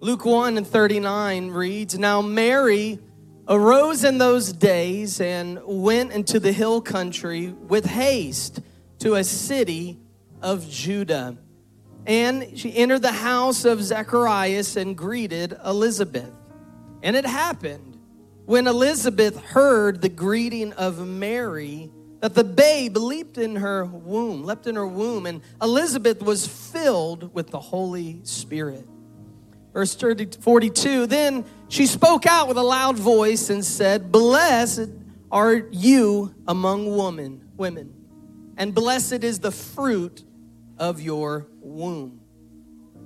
Luke 1 and 39 reads Now Mary arose in those days and went into the hill country with haste to a city of Judah. And she entered the house of Zacharias and greeted Elizabeth. And it happened when Elizabeth heard the greeting of Mary that the babe leaped in her womb, leapt in her womb, and Elizabeth was filled with the Holy Spirit. Verse 30, 42 Then she spoke out with a loud voice and said, Blessed are you among women, women, and blessed is the fruit of your womb.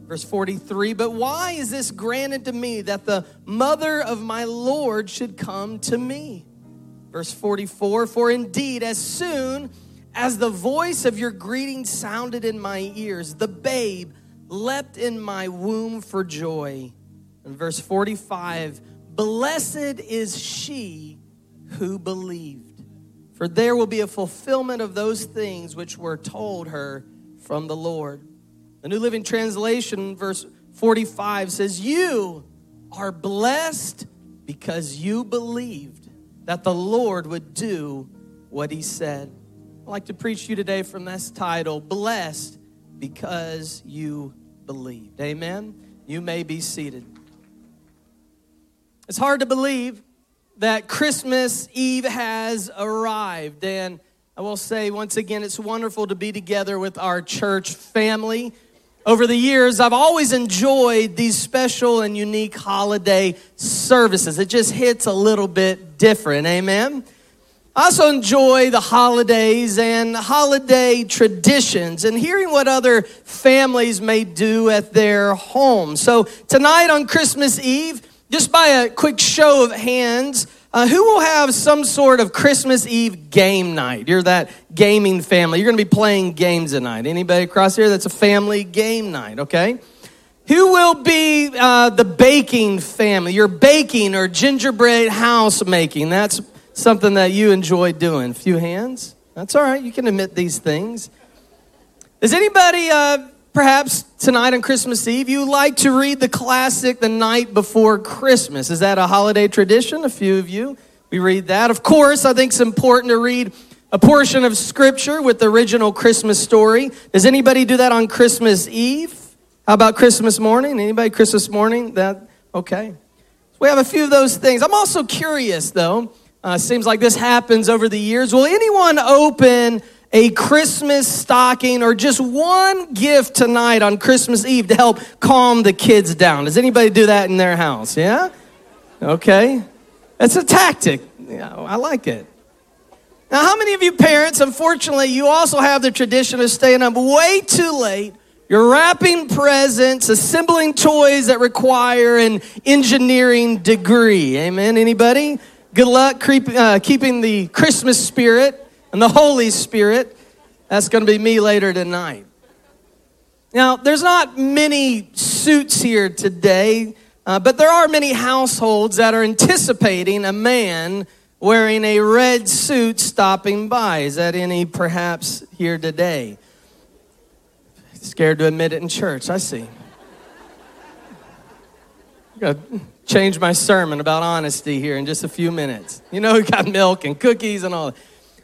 Verse 43 But why is this granted to me that the mother of my Lord should come to me? Verse 44 For indeed, as soon as the voice of your greeting sounded in my ears, the babe leapt in my womb for joy. In verse 45, blessed is she who believed, for there will be a fulfillment of those things which were told her from the Lord. The New Living Translation, verse 45, says, You are blessed because you believed that the Lord would do what he said. I'd like to preach to you today from this title, Blessed Because You believed. Amen. You may be seated. It's hard to believe that Christmas Eve has arrived. And I will say once again, it's wonderful to be together with our church family. Over the years, I've always enjoyed these special and unique holiday services. It just hits a little bit different. Amen. I also enjoy the holidays and holiday traditions and hearing what other families may do at their home. So, tonight on Christmas Eve, just by a quick show of hands, uh, who will have some sort of Christmas Eve game night? You're that gaming family. You're going to be playing games tonight. Anybody across here that's a family game night, okay? Who will be uh, the baking family? You're baking or gingerbread house making. That's something that you enjoy doing? Few hands? That's all right. You can admit these things. Is anybody, uh, perhaps tonight on Christmas Eve, you like to read the classic the night before Christmas? Is that a holiday tradition? A few of you. We read that. Of course, I think it's important to read a portion of scripture with the original Christmas story. Does anybody do that on Christmas Eve? How about Christmas morning? Anybody Christmas morning? That okay. we have a few of those things. I'm also curious though uh, seems like this happens over the years. Will anyone open a Christmas stocking or just one gift tonight on Christmas Eve to help calm the kids down? Does anybody do that in their house? Yeah? Okay. It's a tactic. Yeah, I like it. Now, how many of you parents, unfortunately, you also have the tradition of staying up way too late? You're wrapping presents, assembling toys that require an engineering degree. Amen? Anybody? Good luck creep, uh, keeping the Christmas spirit and the Holy Spirit. That's going to be me later tonight. Now, there's not many suits here today, uh, but there are many households that are anticipating a man wearing a red suit stopping by. Is that any perhaps here today? Scared to admit it in church, I see. Change my sermon about honesty here in just a few minutes. You know, we got milk and cookies and all. that.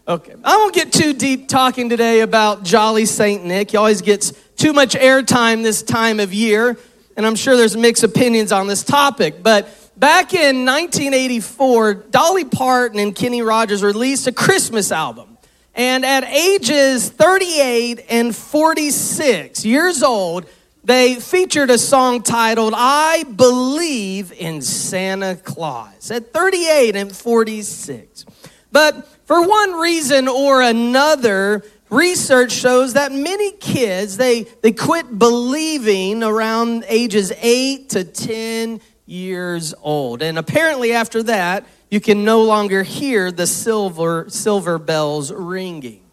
Okay, I won't get too deep talking today about Jolly St. Nick. He always gets too much airtime this time of year, and I'm sure there's mixed opinions on this topic. But back in 1984, Dolly Parton and Kenny Rogers released a Christmas album. And at ages 38 and 46 years old, they featured a song titled I Believe in Santa Claus at 38 and 46. But for one reason or another, research shows that many kids they, they quit believing around ages 8 to 10 years old. And apparently after that, you can no longer hear the silver silver bells ringing.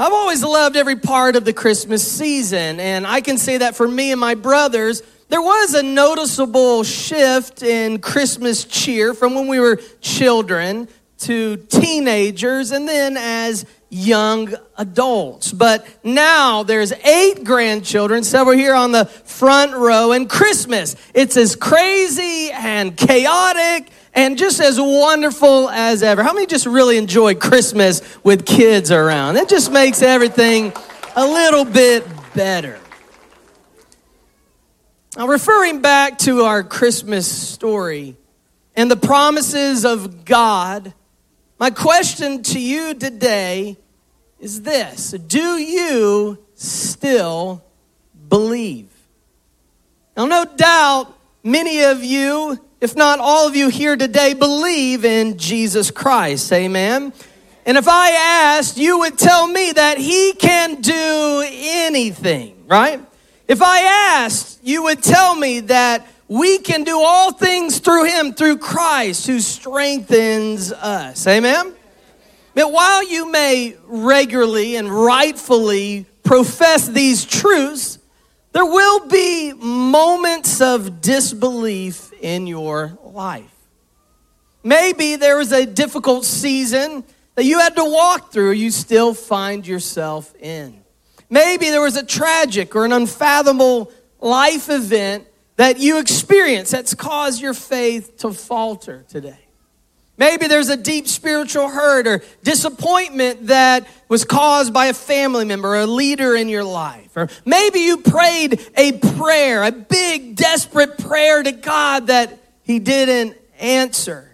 I've always loved every part of the Christmas season, and I can say that for me and my brothers, there was a noticeable shift in Christmas cheer from when we were children to teenagers and then as young adults. But now there's eight grandchildren, several here on the front row, and Christmas. It's as crazy and chaotic and just as wonderful as ever. How many just really enjoy Christmas with kids around? It just makes everything a little bit better. Now, referring back to our Christmas story and the promises of God, my question to you today is this Do you still believe? Now, no doubt many of you, if not all of you here today, believe in Jesus Christ. Amen. And if I asked, you would tell me that He can do anything, right? If I asked, you would tell me that we can do all things through Him, through Christ who strengthens us. Amen? But while you may regularly and rightfully profess these truths, there will be moments of disbelief in your life. Maybe there was a difficult season that you had to walk through, you still find yourself in. Maybe there was a tragic or an unfathomable life event that you experienced that's caused your faith to falter today. Maybe there's a deep spiritual hurt or disappointment that was caused by a family member or a leader in your life. Or maybe you prayed a prayer, a big, desperate prayer to God that He didn't answer.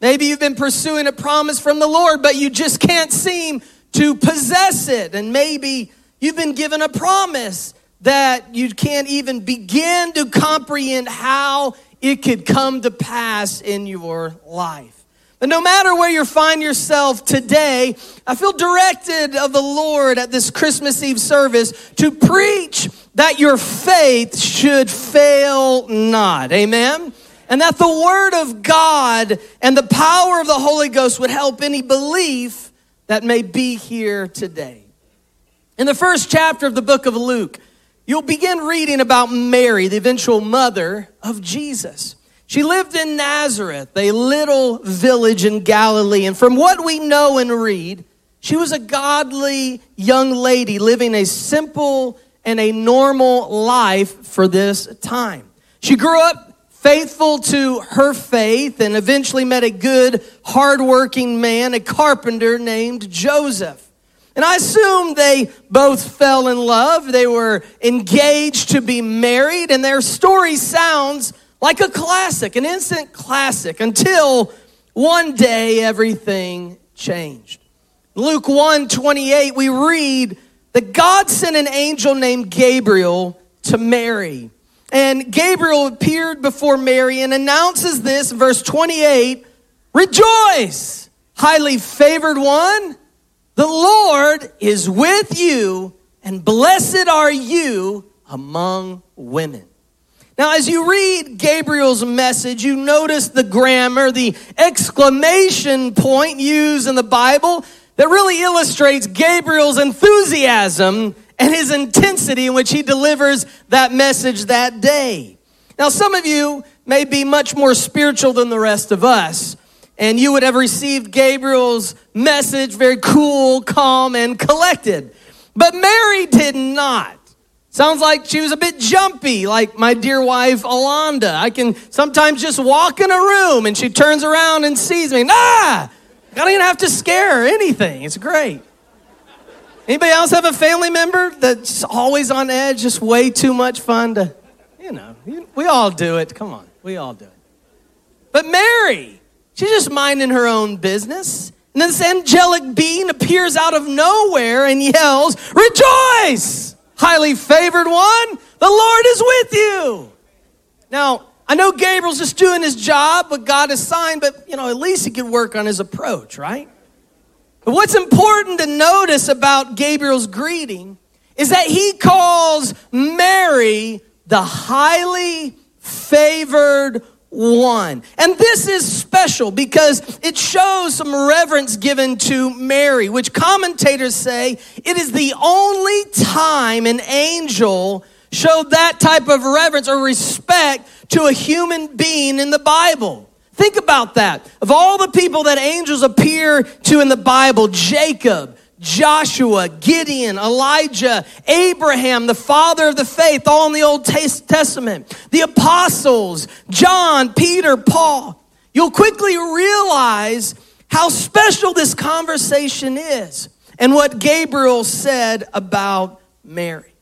Maybe you've been pursuing a promise from the Lord, but you just can't seem to possess it. And maybe you've been given a promise that you can't even begin to comprehend how it could come to pass in your life. But no matter where you find yourself today, I feel directed of the Lord at this Christmas Eve service to preach that your faith should fail not. Amen? and that the Word of God and the power of the Holy Ghost would help any belief that may be here today. In the first chapter of the book of Luke, you'll begin reading about Mary, the eventual mother of Jesus. She lived in Nazareth, a little village in Galilee, and from what we know and read, she was a godly young lady living a simple and a normal life for this time. She grew up faithful to her faith and eventually met a good, hardworking man, a carpenter named Joseph. And I assume they both fell in love. They were engaged to be married, and their story sounds like a classic, an instant classic, until one day everything changed. Luke 1 28, we read that God sent an angel named Gabriel to Mary and Gabriel appeared before Mary and announces this, verse 28 Rejoice, highly favored one, the Lord is with you, and blessed are you among women. Now, as you read Gabriel's message, you notice the grammar, the exclamation point used in the Bible that really illustrates Gabriel's enthusiasm and his intensity in which he delivers that message that day. Now, some of you may be much more spiritual than the rest of us, and you would have received Gabriel's message very cool, calm, and collected. But Mary did not. Sounds like she was a bit jumpy, like my dear wife, Alonda. I can sometimes just walk in a room and she turns around and sees me. Nah! I don't even have to scare her anything. It's great. Anybody else have a family member that's always on edge, just way too much fun to, you know, we all do it. Come on, we all do it. But Mary, she's just minding her own business. And this angelic being appears out of nowhere and yells, Rejoice, highly favored one, the Lord is with you. Now, I know Gabriel's just doing his job, but God assigned, but you know, at least he could work on his approach, right? But what's important to notice about Gabriel's greeting is that he calls Mary the highly favored one. And this is special because it shows some reverence given to Mary, which commentators say it is the only time an angel showed that type of reverence or respect to a human being in the Bible. Think about that. Of all the people that angels appear to in the Bible, Jacob, Joshua, Gideon, Elijah, Abraham, the father of the faith, all in the Old Testament, the apostles, John, Peter, Paul, you'll quickly realize how special this conversation is and what Gabriel said about Mary.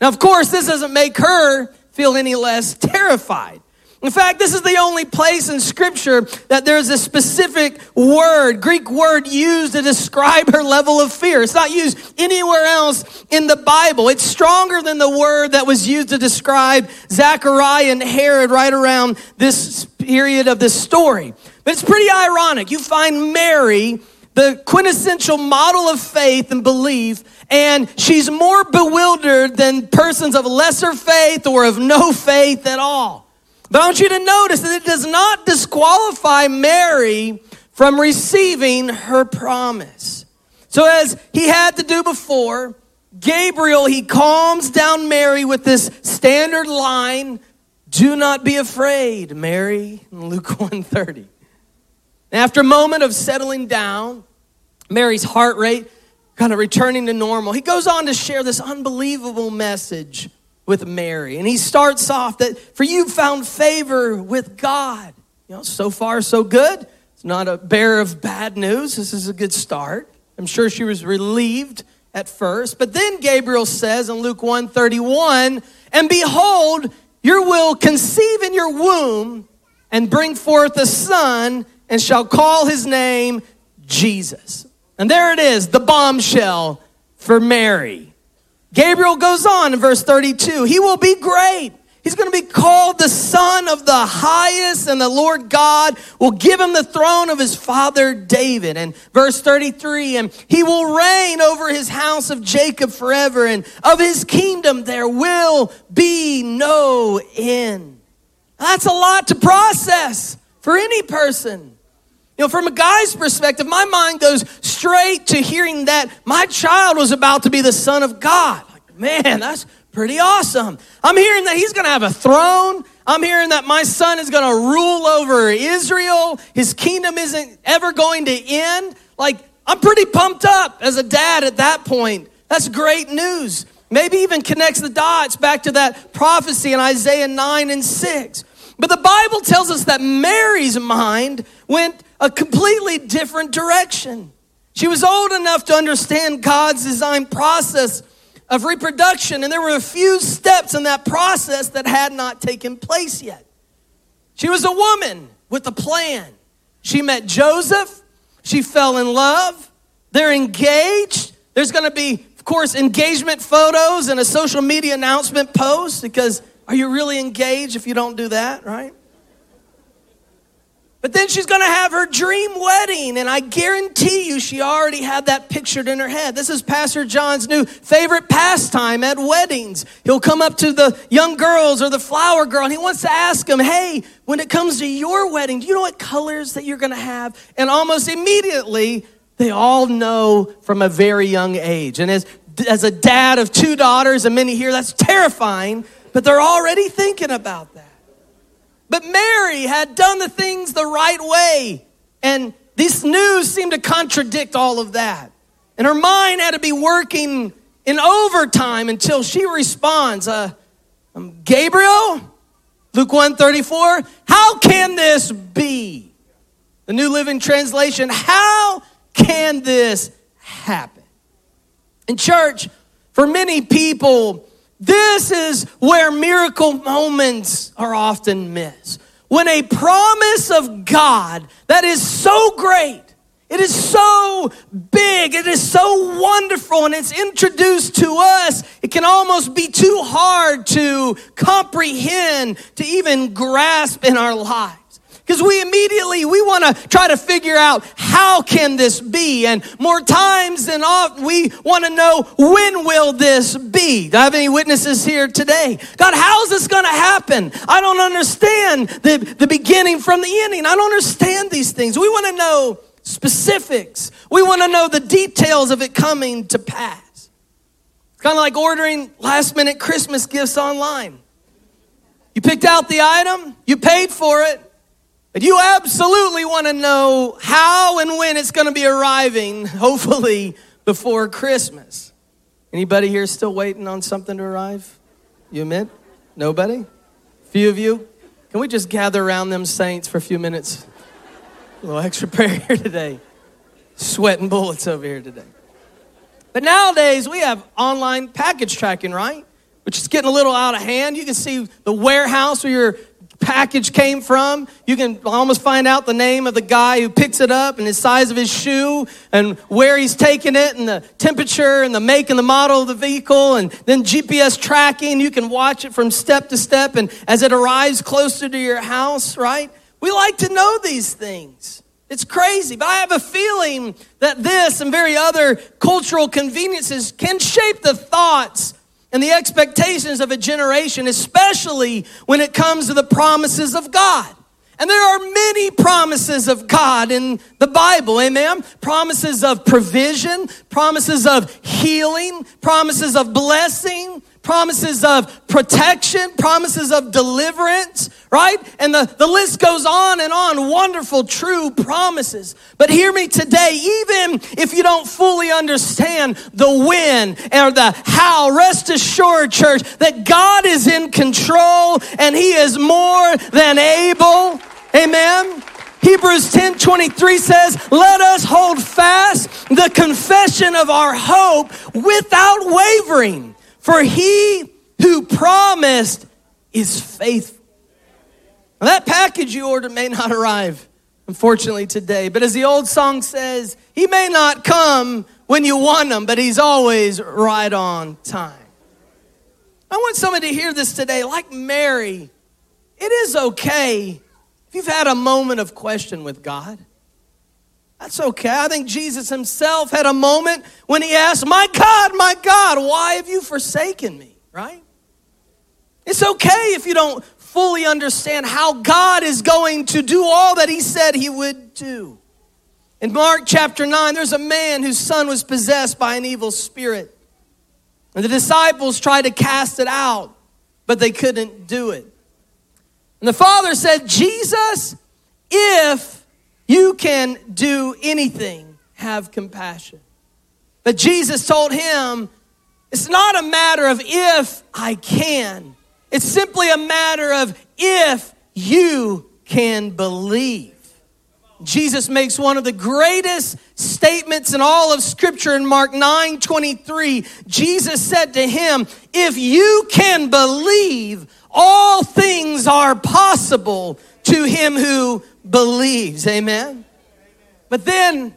Now, of course, this doesn't make her feel any less terrified. In fact, this is the only place in Scripture that there's a specific word, Greek word used to describe her level of fear. It's not used anywhere else in the Bible. It's stronger than the word that was used to describe Zachariah and Herod right around this period of this story. But it's pretty ironic. You find Mary, the quintessential model of faith and belief, and she's more bewildered than persons of lesser faith or of no faith at all. But I want you to notice that it does not disqualify Mary from receiving her promise. So, as he had to do before, Gabriel, he calms down Mary with this standard line Do not be afraid, Mary, in Luke 130. After a moment of settling down, Mary's heart rate kind of returning to normal, he goes on to share this unbelievable message with Mary. And he starts off that for you found favor with God. You know, so far so good. It's not a bearer of bad news. This is a good start. I'm sure she was relieved at first. But then Gabriel says in Luke 131, and behold, you will conceive in your womb and bring forth a son and shall call his name Jesus. And there it is, the bombshell for Mary. Gabriel goes on in verse 32 He will be great. He's going to be called the Son of the Highest, and the Lord God will give him the throne of his father David. And verse 33 And he will reign over his house of Jacob forever, and of his kingdom there will be no end. That's a lot to process for any person. You know, from a guy's perspective, my mind goes straight to hearing that my child was about to be the Son of God. Like, man, that's pretty awesome. I'm hearing that he's going to have a throne. I'm hearing that my son is going to rule over Israel. His kingdom isn't ever going to end. Like, I'm pretty pumped up as a dad at that point. That's great news. Maybe even connects the dots back to that prophecy in Isaiah 9 and 6. But the Bible tells us that Mary's mind went a completely different direction. She was old enough to understand God's design process of reproduction, and there were a few steps in that process that had not taken place yet. She was a woman with a plan. She met Joseph, she fell in love, they're engaged. There's gonna be, of course, engagement photos and a social media announcement post because are you really engaged if you don't do that, right? But then she's gonna have her dream wedding, and I guarantee you she already had that pictured in her head. This is Pastor John's new favorite pastime at weddings. He'll come up to the young girls or the flower girl, and he wants to ask them, Hey, when it comes to your wedding, do you know what colors that you're gonna have? And almost immediately, they all know from a very young age. And as, as a dad of two daughters, and many here, that's terrifying, but they're already thinking about that. But Mary had done the things the right way. And this news seemed to contradict all of that. And her mind had to be working in overtime until she responds, uh, um, Gabriel, Luke 134, how can this be? The New Living Translation, how can this happen? In church, for many people, this is where miracle moments are often missed. When a promise of God that is so great, it is so big, it is so wonderful, and it's introduced to us, it can almost be too hard to comprehend, to even grasp in our lives. Because we immediately, we want to try to figure out how can this be? And more times than often, we want to know when will this be? Do I have any witnesses here today? God, how's this going to happen? I don't understand the, the beginning from the ending. I don't understand these things. We want to know specifics. We want to know the details of it coming to pass. It's kind of like ordering last minute Christmas gifts online. You picked out the item, you paid for it, but you absolutely want to know how and when it's going to be arriving, hopefully before Christmas. Anybody here still waiting on something to arrive? You admit? Nobody? Few of you? Can we just gather around them saints for a few minutes? A little extra prayer here today. Sweating bullets over here today. But nowadays, we have online package tracking, right? Which is getting a little out of hand. You can see the warehouse where your package came from. You can almost find out the name of the guy who picks it up and the size of his shoe and where he's taking it and the temperature and the make and the model of the vehicle and then GPS tracking. You can watch it from step to step and as it arrives closer to your house, right? We like to know these things. It's crazy, but I have a feeling that this and very other cultural conveniences can shape the thoughts and the expectations of a generation, especially when it comes to the promises of God. And there are many promises of God in the Bible, amen? Promises of provision, promises of healing, promises of blessing, promises of protection, promises of deliverance, right? And the, the list goes on and on. Wonderful, true promises. But hear me today, even if you don't fully understand the when or the how, rest assured, church, that God is in control and He is more than able. Amen. Hebrews 10 23 says, Let us hold fast the confession of our hope without wavering. For he who promised is faithful. Now, that package you ordered may not arrive, unfortunately, today. But as the old song says, he may not come when you want him, but he's always right on time. I want somebody to hear this today. Like Mary, it is okay if you've had a moment of question with God. That's okay. I think Jesus himself had a moment when he asked, My God, my God, why have you forsaken me? Right? It's okay if you don't fully understand how God is going to do all that he said he would do. In Mark chapter 9, there's a man whose son was possessed by an evil spirit. And the disciples tried to cast it out, but they couldn't do it. And the father said, Jesus, if you can do anything, have compassion. But Jesus told him, it's not a matter of if I can, it's simply a matter of if you can believe. Jesus makes one of the greatest statements in all of scripture in Mark 9 23. Jesus said to him, If you can believe, all things are possible to him who believes. Amen. But then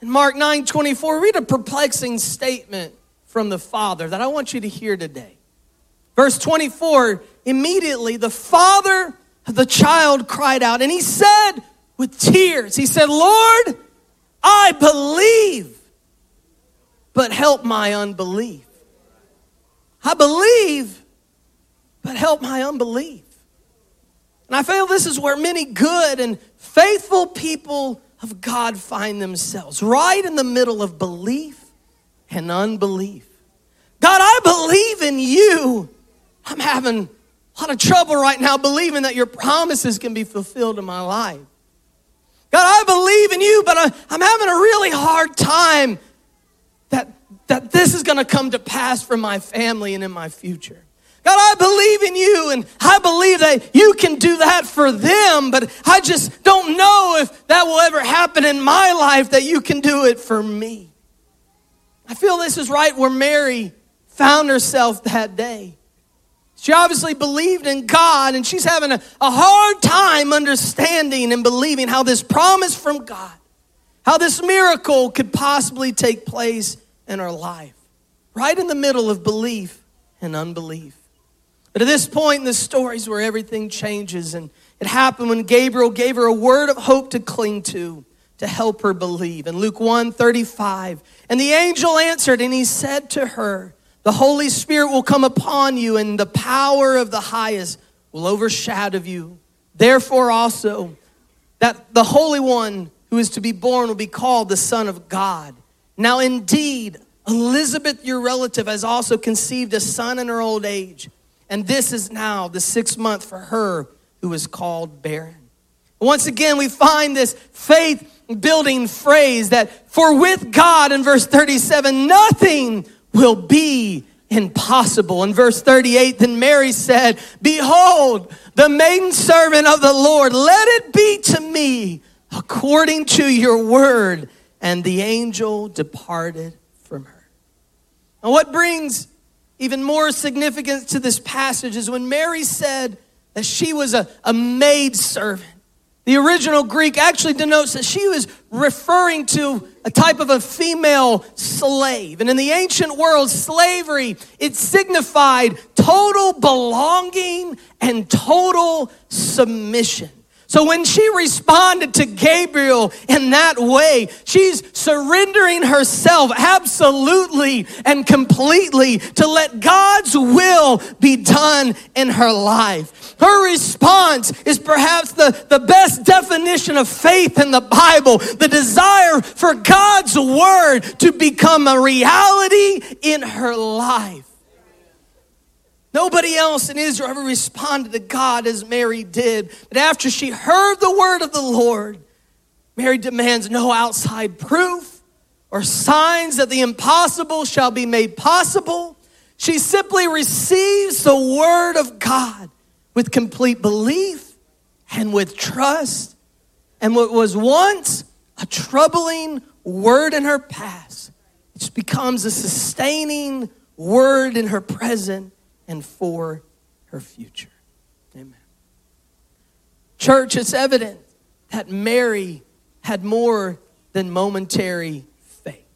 in Mark 9 24, read a perplexing statement from the Father that I want you to hear today. Verse 24 immediately the father of the child cried out, and he said with tears, He said, Lord, I believe, but help my unbelief. I believe, but help my unbelief. And I feel this is where many good and faithful people of God find themselves, right in the middle of belief and unbelief. God, I believe in you. I'm having a lot of trouble right now believing that your promises can be fulfilled in my life. God, I believe in you, but I, am having a really hard time that, that this is going to come to pass for my family and in my future. God, I believe in you and I believe that you can do that for them, but I just don't know if that will ever happen in my life that you can do it for me. I feel this is right where Mary found herself that day. She obviously believed in God and she's having a, a hard time understanding and believing how this promise from God, how this miracle could possibly take place in her life, right in the middle of belief and unbelief. But at this point in the story is where everything changes. And it happened when Gabriel gave her a word of hope to cling to, to help her believe. In Luke 1 35, and the angel answered, and he said to her, The Holy Spirit will come upon you, and the power of the highest will overshadow you. Therefore, also, that the Holy One who is to be born will be called the Son of God. Now, indeed, Elizabeth, your relative, has also conceived a son in her old age. And this is now the sixth month for her who is called barren. Once again, we find this faith building phrase that for with God in verse 37, nothing will be impossible. In verse 38, then Mary said, Behold, the maiden servant of the Lord, let it be to me according to your word. And the angel departed from her. And what brings even more significance to this passage is when Mary said that she was a, a maid servant. The original Greek actually denotes that she was referring to a type of a female slave. And in the ancient world, slavery, it signified total belonging and total submission. So when she responded to Gabriel in that way, she's surrendering herself absolutely and completely to let God's will be done in her life. Her response is perhaps the, the best definition of faith in the Bible the desire for God's word to become a reality in her life. Nobody else in Israel ever responded to God as Mary did. But after she heard the word of the Lord, Mary demands no outside proof or signs that the impossible shall be made possible. She simply receives the word of God with complete belief and with trust. And what was once a troubling word in her past, it becomes a sustaining word in her present and for her future. Amen. Church, it's evident that Mary had more than momentary faith.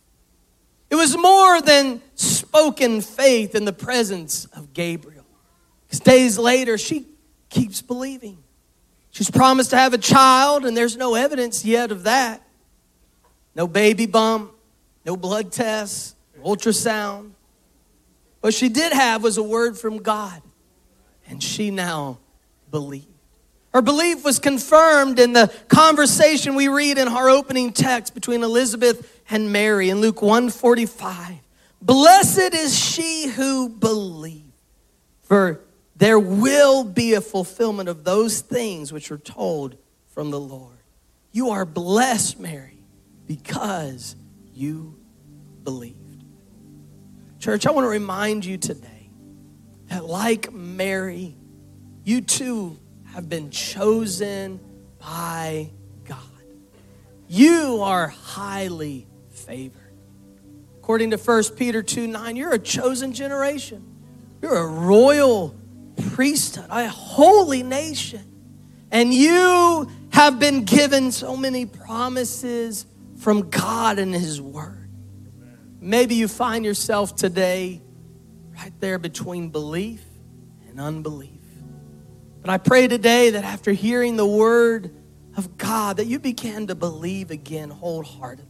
It was more than spoken faith in the presence of Gabriel. Because days later, she keeps believing. She's promised to have a child, and there's no evidence yet of that. No baby bump, no blood tests, ultrasound. What she did have was a word from God, and she now believed. Her belief was confirmed in the conversation we read in our opening text between Elizabeth and Mary in Luke 145. Blessed is she who believed, for there will be a fulfillment of those things which are told from the Lord. You are blessed, Mary, because you believe. Church, I want to remind you today that, like Mary, you too have been chosen by God. You are highly favored. According to 1 Peter 2 9, you're a chosen generation. You're a royal priesthood, a holy nation. And you have been given so many promises from God and His Word. Maybe you find yourself today right there between belief and unbelief. But I pray today that after hearing the word of God, that you begin to believe again wholeheartedly.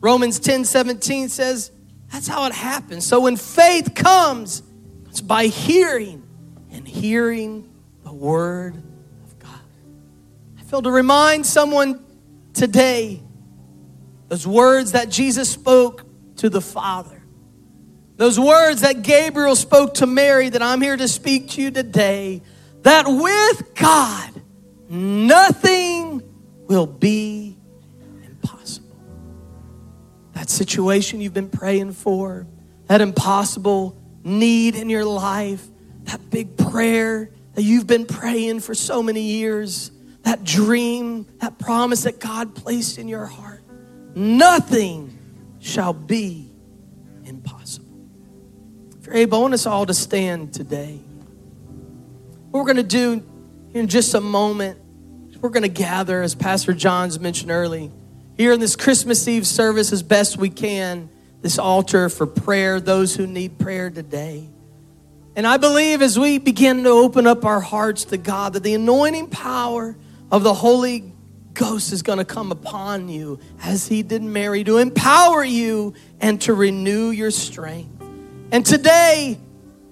Romans 10 17 says, that's how it happens. So when faith comes, it's by hearing and hearing the word of God. I feel to remind someone today those words that Jesus spoke to the Father. Those words that Gabriel spoke to Mary that I'm here to speak to you today that with God, nothing will be impossible. That situation you've been praying for, that impossible need in your life, that big prayer that you've been praying for so many years, that dream, that promise that God placed in your heart, nothing shall be impossible. If you're able, I want us all to stand today. What we're going to do in just a moment, we're going to gather, as Pastor John's mentioned early, here in this Christmas Eve service as best we can, this altar for prayer, those who need prayer today. And I believe as we begin to open up our hearts to God, that the anointing power of the Holy Ghost is going to come upon you as He did Mary to empower you and to renew your strength. And today,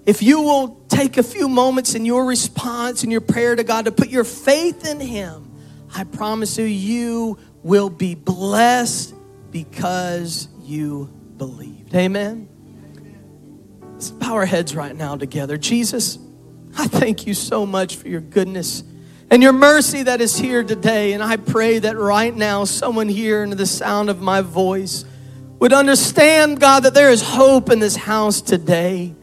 if you will take a few moments in your response and your prayer to God to put your faith in Him, I promise you, you will be blessed because you believed. Amen. Let's bow our heads right now together. Jesus, I thank you so much for your goodness and your mercy that is here today. And I pray that right now, someone here under the sound of my voice would understand, God, that there is hope in this house today.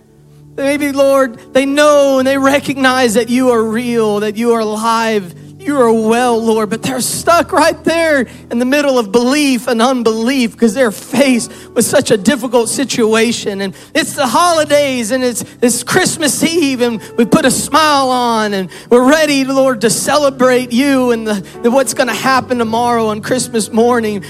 Maybe, Lord, they know and they recognize that you are real, that you are alive, are well, Lord, but they're stuck right there in the middle of belief and unbelief because they're faced with such a difficult situation. And it's the holidays and it's, it's Christmas Eve and we put a smile on and we're ready, Lord, to celebrate you and, the, the what's going to happen tomorrow on Christmas morning.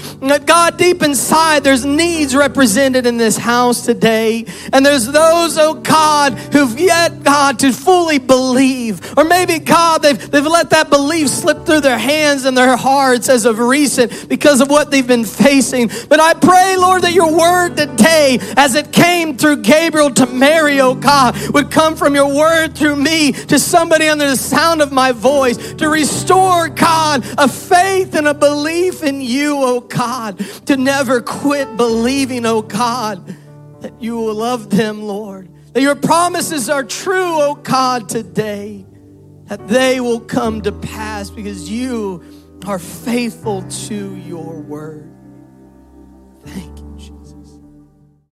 God, deep inside, there's needs represented in this house today. And there's those, oh God, who've yet, God, to fully believe. Or maybe, God, they've, they've let that belief slipped through their hands and their hearts as of recent because of what they've been facing. But I pray, Lord, that your word today, as it came through Gabriel to Mary, oh God, would come from your word through me to somebody under the sound of my voice to restore, God, a faith and a belief in you, oh God, to never quit believing, oh God, that you will love them, Lord. That your promises are true, oh God, today that they will come to pass because you are faithful to your word. Thank you.